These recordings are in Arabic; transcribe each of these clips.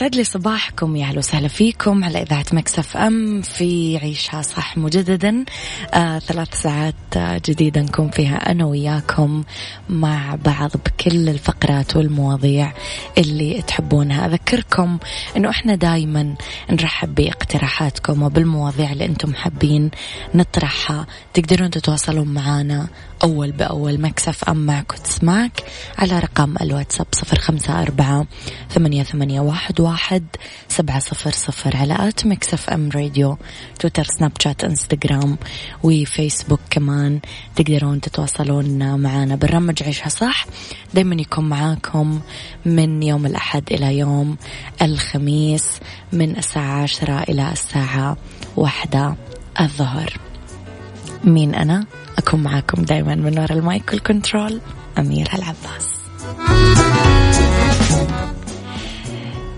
يسعد لي صباحكم يا أهلا وسهلا فيكم على إذاعة مكسف أم في عيشها صح مجددا. آه ثلاث ساعات آه جديدة نكون فيها أنا وياكم مع بعض بكل الفقرات والمواضيع اللي تحبونها. أذكركم إنه إحنا دائما نرحب باقتراحاتكم وبالمواضيع اللي أنتم حابين نطرحها. تقدرون تتواصلون معنا أول بأول ميكس FM معك وتسمعك على رقم الواتساب صفر خمسة أربعة ثمانية, ثمانية واحد, واحد سبعة صفر صفر على at ميكس FM radio تويتر سناب شات إنستغرام وفيسبوك كمان. تقدرون تتواصلون معنا. برنامج عيشها صح. دايما يكون معاكم من يوم الأحد إلى يوم الخميس من الساعة عشرة إلى الساعة واحدة الظهر. مين أنا؟ أكون معاكم دايما من وراء المايك وال control. أميرة العباس.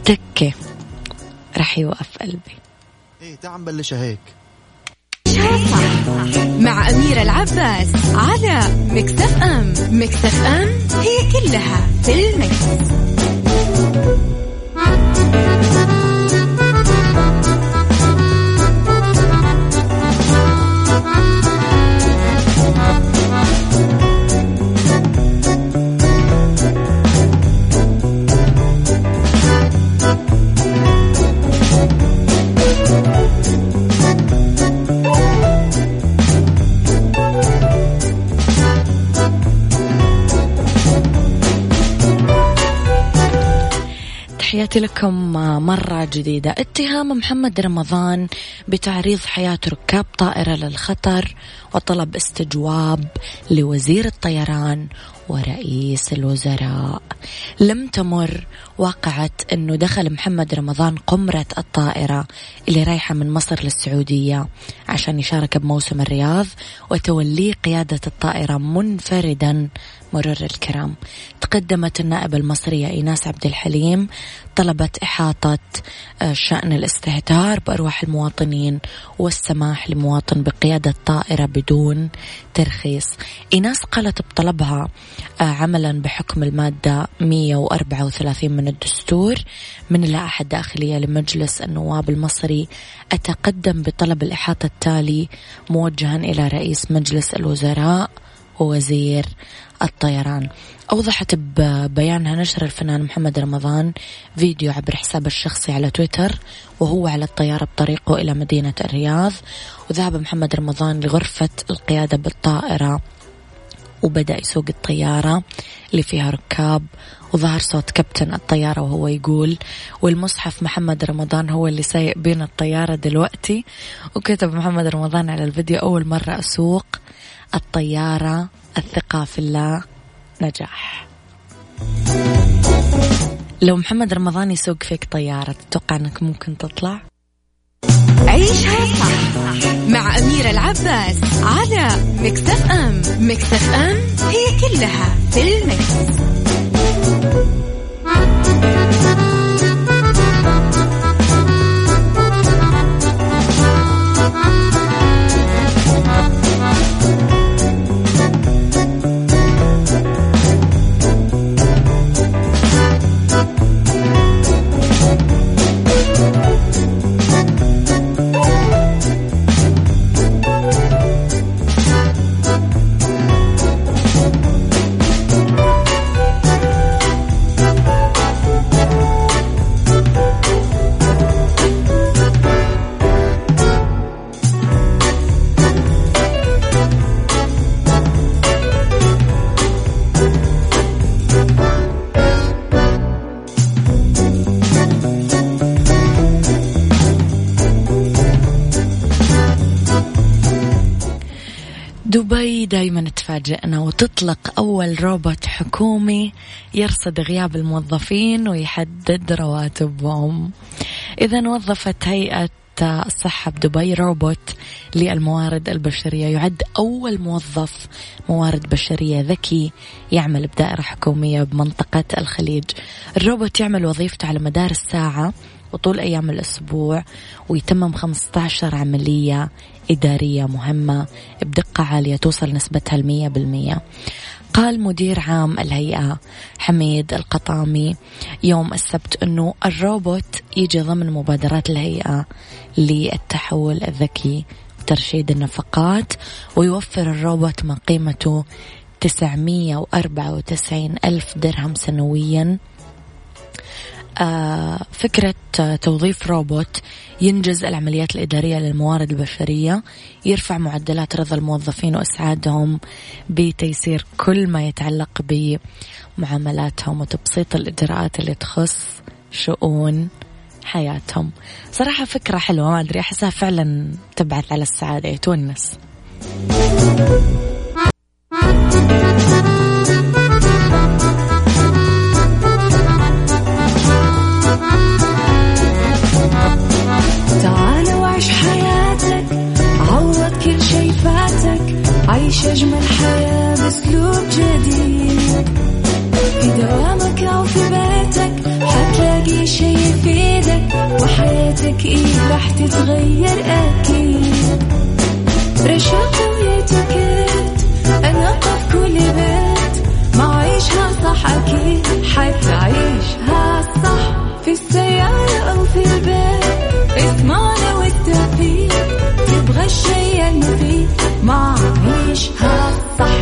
تكة راح يوقف قلبي. إيه تعال نبلشها هيك. مع أميرة العباس على مكتف أم. مكتف أم هي كلها في المكس. تحياتي لكم مرة جديدة. اتهام محمد رمضان بتعريض حياة ركاب طائرة للخطر وطلب استجواب لوزير الطيران ورئيس الوزراء. لم تمر واقعة أنه دخل محمد رمضان قمرة الطائرة اللي رايحة من مصر للسعودية عشان يشارك بموسم الرياض وتوليه قيادة الطائرة منفردا مرور الكرام. تقدمت النائبة المصرية إيناس عبد الحليم طلبت إحاطة آه، شأن الاستهتار بأرواح المواطنين والسماح لمواطن بقيادة طائرة بدون ترخيص. إيناس قالت بطلبها آه، عملا بحكم المادة 134 من الدستور من اللائحة الداخلية لمجلس النواب المصري. أتقدم بطلب الإحاطة التالي موجها إلى رئيس مجلس الوزراء ووزير الطيران. أوضحت ببيانها نشر الفنان محمد رمضان فيديو عبر حسابه الشخصي على تويتر وهو على الطيارة بطريقه إلى مدينة الرياض. وذهب محمد رمضان لغرفة القيادة بالطائرة وبدأ يسوق الطيارة اللي فيها ركاب. وظهر صوت كابتن الطيارة وهو يقول والمصحف محمد رمضان هو اللي سايق بين الطيارة دلوقتي. وكتب محمد رمضان على الفيديو أول مرة أسوق الطيارة الثقة في الله نجاح لو محمد رمضان يسوق فيك طيارة تتوقع أنك ممكن تطلع؟ عيشها صح مع أميرة العباس على مكتف أم مكتف أم هي كلها في المكس. دايما تفاجئنا وتطلق أول روبوت حكومي يرصد غياب الموظفين ويحدد رواتبهم إذا وظفت هيئة الصحة بدبي روبوت للموارد البشرية. يعد أول موظف موارد بشرية ذكي يعمل بدائرة حكومية بمنطقة الخليج. الروبوت يعمل وظيفته على مدار الساعة وطول أيام الأسبوع ويتمم 15 عملية إدارية مهمة بدقة عالية توصل نسبتها المية بالمية. قال مدير عام الهيئة حميد القطامي يوم السبت أنه الروبوت يجي ضمن مبادرات الهيئة للتحول الذكي وترشيد النفقات ويوفر الروبوت ما قيمته 994 ألف درهم سنويا. فكرة توظيف روبوت ينجز العمليات الإدارية للموارد البشرية يرفع معدلات رضا الموظفين وإسعادهم بتيسير كل ما يتعلق بمعاملاتهم وتبسيط الإجراءات اللي تخص شؤون حياتهم. صراحة فكرة حلوة ما أدري أحسها فعلا تبعث على السعادة. يتونس تتغير أكيد. رشاق ويتوكيت أنا قف كل بيت ما عيشها صح أكيد حتعيشها صح. في السيارة أو في البيت اسمعنا والتوفيق. تبغى الشي المفيد ما عيشها صح.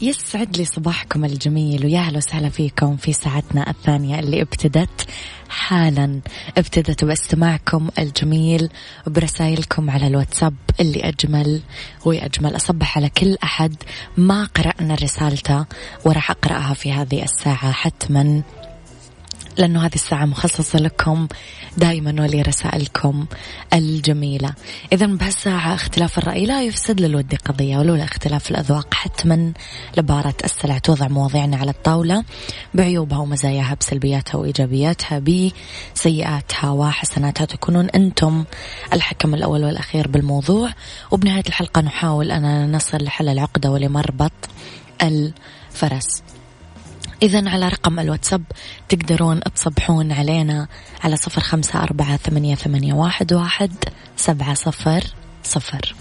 يسعد لي صباحكم الجميل ويا أهلا وسهلا فيكم في ساعتنا الثانية اللي ابتدت حالا ابتدت باستماعكم الجميل وبرسائلكم على الواتساب اللي أجمل وأجمل أصبح على كل أحد ما قرأنا رسالته وراح أقرأها في هذه الساعة حتما. لأنه هذه الساعة مخصصة لكم دائما ولرسائلكم الجميلة. إذا بهالساعة اختلاف الرأي لا يفسد للود قضية ولولا اختلاف الأذواق حتما لبارة السلع توضع مواضيعنا على الطاولة بعيوبها ومزاياها بسلبياتها وإيجابياتها بسيئاتها وحسناتها. تكونون أنتم الحكم الأول والأخير بالموضوع. وبنهاية الحلقة نحاول أن نصل لحل العقدة ولمربط الفرس. إذا على رقم الواتساب تقدرون تصبحون علينا على صفر خمسة أربعة ثمانية, ثمانية واحد, واحد سبعة صفر صفر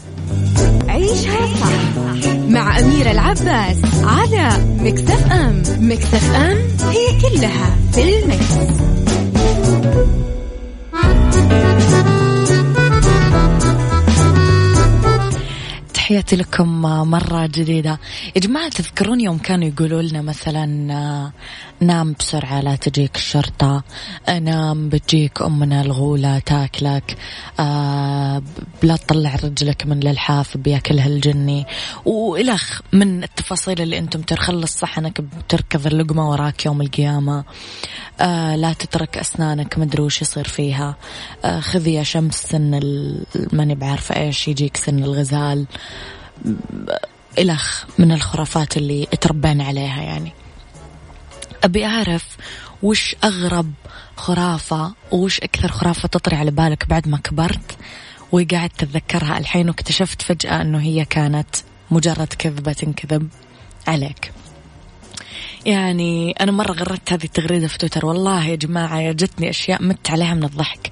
عيشها صح مع أميرة العباس على مكتف أم مكتف أم هي كلها في المكس. تحياتي لكم مرة جديدة. يا جماعة تذكرون يوم كانوا يقولوا لنا مثلا نام بسرعة لا تجيك الشرطة نام بتجيك أمنا الغولة تاكلك. آه، لا تطلع رجلك من الالحاف بياكلها الجني. وإلخ من التفاصيل اللي أنتم ترخلص صحنك بتركض اللقمة وراك يوم القيامة. آه، لا تترك أسنانك مدري وش يصير فيها. آه، خذي يا شمس سن ماني بعارفة إيش يجيك سن الغزال. إلخ من الخرافات اللي تربينا عليها يعني. أبي أعرف وش أغرب خرافة وش أكثر خرافة تطري على بالك بعد ما كبرت؟ وقاعد تتذكرها الحين واكتشفت فجأة أنه هي كانت مجرد كذبة تنكذب عليك. يعني أنا مرة غردت هذه التغريدة في تويتر. والله يا جماعة جتني أشياء مت عليها من الضحك.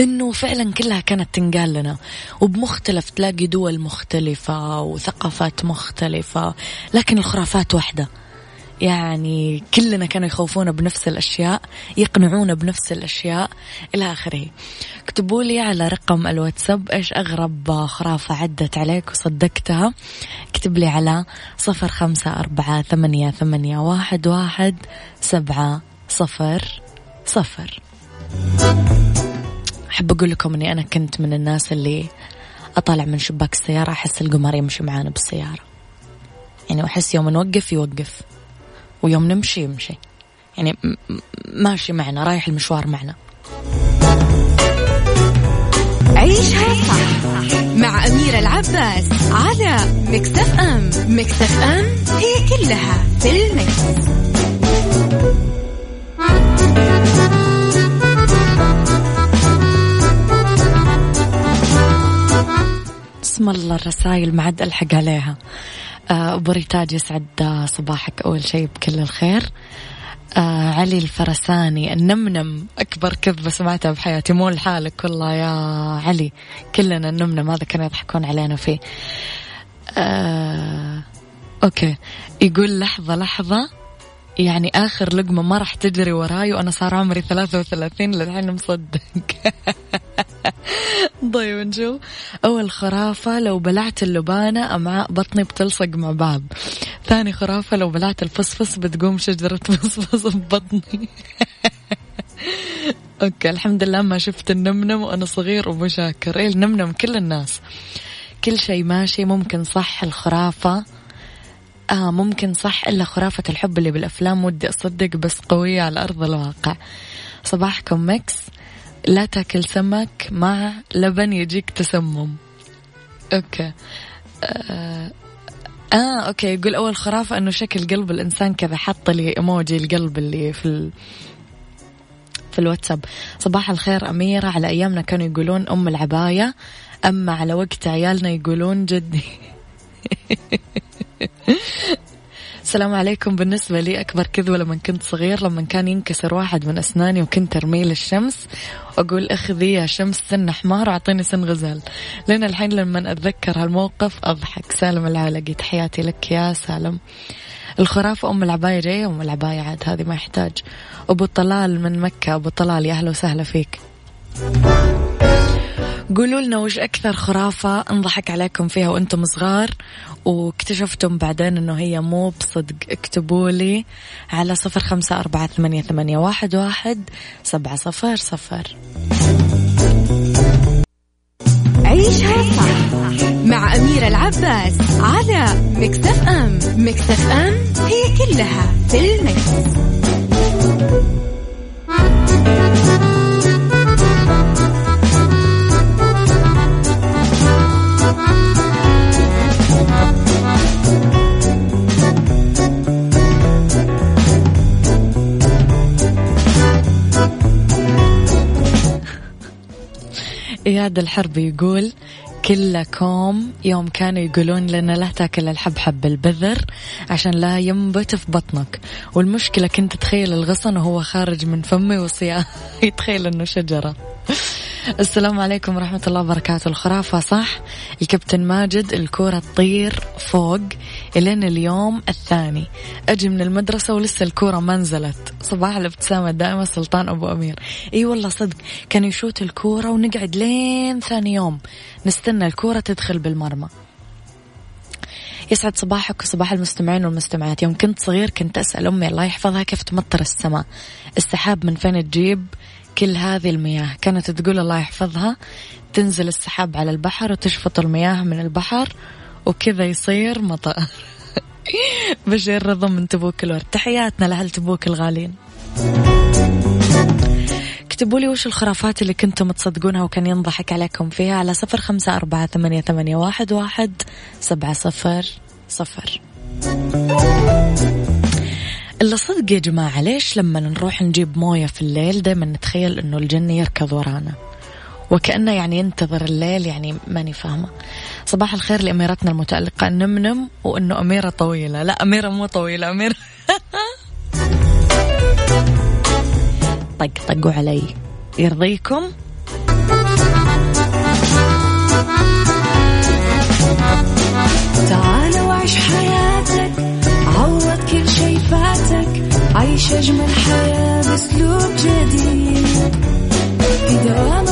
إنه فعلا كلها كانت تنقال لنا وبمختلف تلاقي دول مختلفة وثقافات مختلفة لكن الخرافات واحدة. يعني كلنا كانوا يخوفونا بنفس الأشياء يقنعونا بنفس الأشياء إلى آخره. اكتبوا لي على رقم الواتساب إيش أغرب خرافة عدت عليك وصدقتها. اكتب لي على صفر خمسة أربعة ثمانية, ثمانية واحد, واحد سبعة صفر صفر. أحب أقول لكم أني أنا كنت من الناس اللي أطالع من شباك السيارة أحس القمر يمشي معانا بالسيارة. يعني أحس يوم نوقف يوقف. ويوم نمشي يمشي. يعني ماشي معنا رايح المشوار معنا. عيشها صح مع أميرة العباس على مكتف أم مكتف أم هي كلها في المكس. بسم الله الرسائل ما عاد ألحق عليها. آه، أبو ريتاج يسعد صباحك. أول شيء بكل الخير. آه علي الفرساني النمنم. أكبر كذبة سمعتها بحياتي. مو لحالك والله يا علي. كلنا النمنم هذا كانوا يضحكون علينا فيه. آه okay. يقول لحظة لحظة. يعني آخر لقمة ما راح تجري وراي وأنا صار عمري ثلاثة وثلاثين للحين مصدق. طيب نشوف أول خرافة لو بلعت اللبانة أمعاء بطني بتلصق مع بعض. ثاني خرافة لو بلعت الفصفص بتقوم شجرة فصفص ببطني. okay الحمد لله ما شفت النمنم وأنا صغير وابو شاكر إيه النمنم كل الناس. كل شيء ماشي ممكن صح الخرافة. آه ممكن صح إلا خرافة الحب اللي بالأفلام. ودي أصدق بس قوية على أرض الواقع. صباحكم ميكس لا تاكل سمك مع لبن يجيك تسمم. okay. آه, آه okay. يقول أول خرافة أنه شكل قلب الإنسان كذا حط لي إيموجي القلب اللي في ال... في الواتساب. صباح الخير أميرة. على أيامنا كانوا يقولون أم العباية. أما على وقت عيالنا يقولون جدي. السلام عليكم. بالنسبة لي أكبر كذبة لما كنت صغير لما كان ينكسر واحد من أسناني وكنت أرميه للشمس وأقول أخذي يا شمس سن حمار وأعطيني سن غزال. لين الحين لما أتذكر هالموقف أضحك. سالم العالقي تحياتي لك يا سالم. الخرافة أم العباية جاية أم العباية عاد هذه ما يحتاج. أبو طلال من مكة. أبو طلال يا أهلا وسهلا فيك. قولوا لنا وش أكثر خرافة انضحك عليكم فيها وأنتم صغار واكتشفتم بعدين أنه هي مو بصدق. اكتبوا لي على صفر خمسة أربعة ثمانية, ثمانية واحد, واحد سبعة صفر صفر. عيشها صح مع أميرة العباس على مكتف أم. مكتف أم هي كلها في المكس. إياد الحرب يقول كلكم يوم كانوا يقولون لنا لا تاكل الحبحب بالبذر عشان لا ينبت في بطنك. والمشكلة كنت تخيل الغصن وهو خارج من فمي وصيا يتخيل إنه شجرة. السلام عليكم ورحمة الله وبركاته. الخرافة صح؟ الكابتن ماجد الكورة تطير فوق. إلين اليوم الثاني. أجي من المدرسة ولسه الكورة ما نزلت. صباح الابتسامة الدائمة سلطان أبو أمير. إي والله صدق كان يشوت الكورة ونقعد لين ثاني يوم. نستنى الكورة تدخل بالمرمى. يسعد صباحك وصباح المستمعين والمستمعات. يوم كنت صغير كنت أسأل أمي الله يحفظها كيف تمطر السماء؟ السحاب من فين تجيب كل هذه المياه؟ كانت تقول الله يحفظها تنزل السحاب على البحر وتشفط المياه من البحر وكذا يصير مطر بشير رضا من تبوك الورد. تحياتنا لأهل تبوك الغالين. اكتبوا لي وش الخرافات اللي كنتم تصدقونها وكان ينضحك عليكم فيها على صفر خمسة أربعة ثمانية, ثمانية واحد, واحد سبعة صفر صفر. إلا صدق يا جماعة ليش لما نروح نجيب موية في الليل دايما نتخيل إنه الجن يركض ورانا؟ وكأنه يعني ينتظر الليل يعني ماني فاهمة. صباح الخير لأميرتنا المتألقة النمنم وإنه أميرة طويلة. لا أميرة مو طويلة أميرة. طق طقوا علي. يرضيكم؟ تعال وعيش حياتك عوض كل شي فاتك عيش أجمل حياة بأسلوب جديد. في دوامك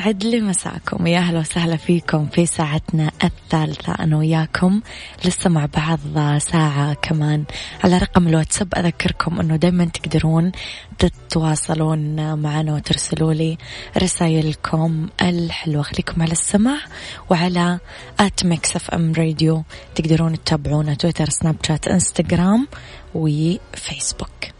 يسعد لي مساكم. يا أهلا وسهلا فيكم في ساعتنا الثالثة. أنا وياكم لسه مع بعض ساعة كمان على رقم الواتساب. أذكركم أنه دائما تقدرون تتواصلون معنا وترسلوا لي رسائلكم الحلوة. خليكم على السمع وعلى at ميكس FM radio. تقدرون تتابعونا تويتر سناب شات إنستغرام وفيسبوك.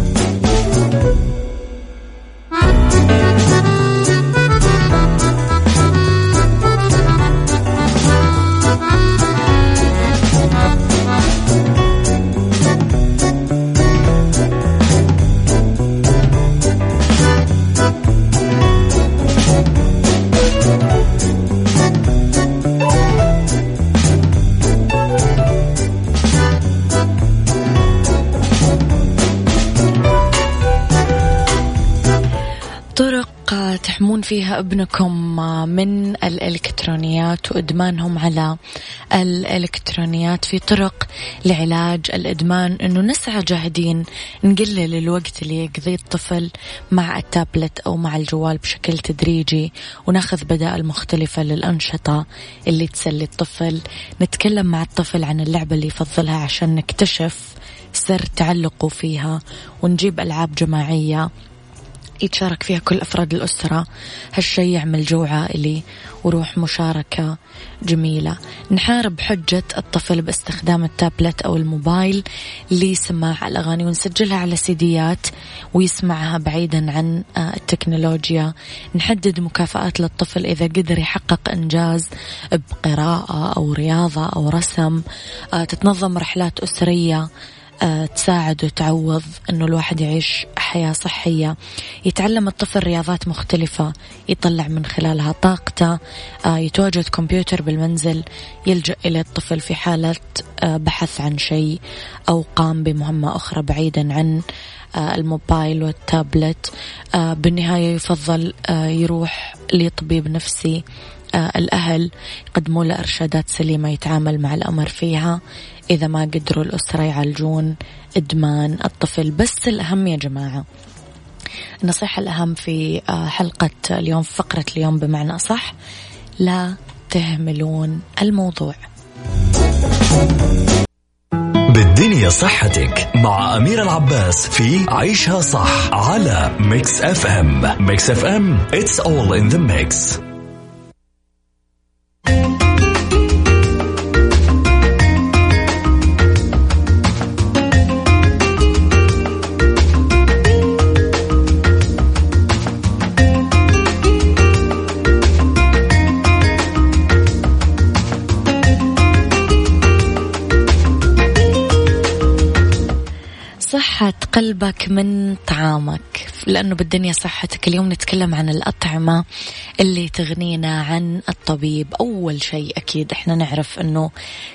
أبنكم من الإلكترونيات وإدمانهم على الإلكترونيات في طرق لعلاج الإدمان. أنه نسعى جاهدين نقلل الوقت اللي يقضيه الطفل مع التابلت أو مع الجوال بشكل تدريجي وناخذ بدائل مختلفة للأنشطة اللي تسلي الطفل. نتكلم مع الطفل عن اللعبة اللي يفضلها عشان نكتشف سر تعلقه فيها ونجيب ألعاب جماعية يتشارك فيها كل أفراد الأسرة. هالشي يعمل جو عائلي وروح مشاركة جميلة. نحارب حجة الطفل باستخدام التابلت أو الموبايل لسماع الأغاني ونسجلها على سيديات ويسمعها بعيدا عن آه، التكنولوجيا. نحدد مكافآت للطفل إذا قدر يحقق إنجاز بقراءة أو رياضة أو رسم. آه، تتنظم رحلات أسرية. آه، تساعد وتعوض أنه الواحد يعيش حياة صحية يتعلم الطفل رياضات مختلفة يطلع من خلالها طاقته آه، يتواجد كمبيوتر بالمنزل يلجأ إلى الطفل في حالة آه، بحث عن شيء أو قام بمهمة أخرى بعيدا عن الموبايل والتابلت بالنهاية يفضل يروح لطبيب نفسي. الأهل يقدموا له إرشادات سليمة يتعامل مع الأمر فيها. إذا ما قدروا الأسرة يعالجون إدمان الطفل. بس الأهم يا جماعة النصيحة الأهم في آه، حلقة اليوم في فقرة اليوم بمعنى أصح لا تهملون الموضوع. بالدنيا صحتك مع أميرة العباس في عيشها صح على ميكس FM. ميكس F أم it's all in the mix. Thank you. صحة قلبك من طعامك لأنه بالدنيا صحتك اليوم نتكلم عن الأطعمة اللي تغنينا عن الطبيب. أول شيء أكيد إحنا نعرف أنه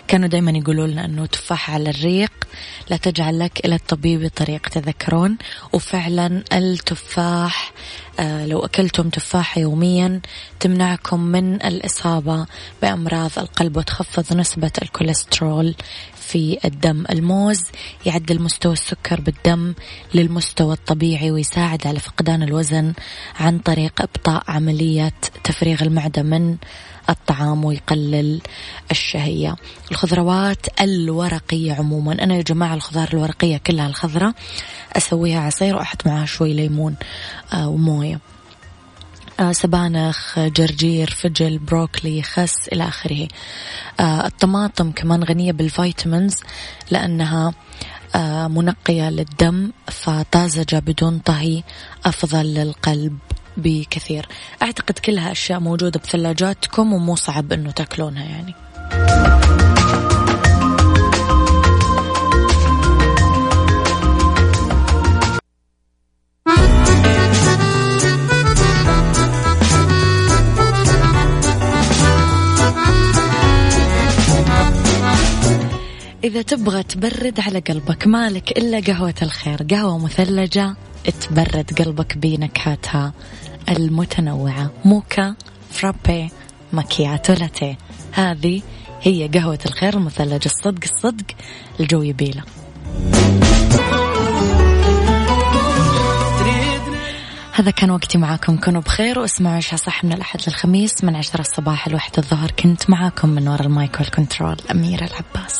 كانوا دايما يقولوا لنا أنه تفاح على الريق لا تجعل لك إلى الطبيب طريق تذكرون. وفعلا التفاح آه لو أكلتم تفاحة يوميا تمنعكم من الإصابة بأمراض القلب وتخفض نسبة الكوليسترول في الدم. الموز يعدل مستوى السكر بالدم للمستوى الطبيعي ويساعد على فقدان الوزن عن طريق إبطاء عملية تفريغ المعدة من الطعام ويقلل الشهية. الخضروات الورقية عموما. أنا يا جماعة الخضار الورقية كلها الخضرة أسويها عصير وأحط معها شوي ليمون آه، وموية. سبانخ جرجير فجل بروكلي خس إلى آخره. آه، الطماطم كمان غنية بالفيتامينز لأنها آه، منقية للدم فطازجة بدون طهي أفضل للقلب بكثير. أعتقد كلها أشياء موجودة بثلاجاتكم ومو صعب أنه تأكلونها يعني. إذا تبغى تبرد على قلبك مالك إلا قهوة الخير قهوة مثلجة تبرد قلبك بنكهاتها المتنوعة. موكا فرابي ماكياتو لاتيه. هذه هي قهوة الخير المثلجة الصدق الصدق الجو يبيله هذا كان وقتي معاكم كونوا بخير واسمعوا عيشها صح من الأحد للخميس من عشرة الصباح لوحدة الظهر. كنت معاكم من وراء المايك وال control أميرة العباس.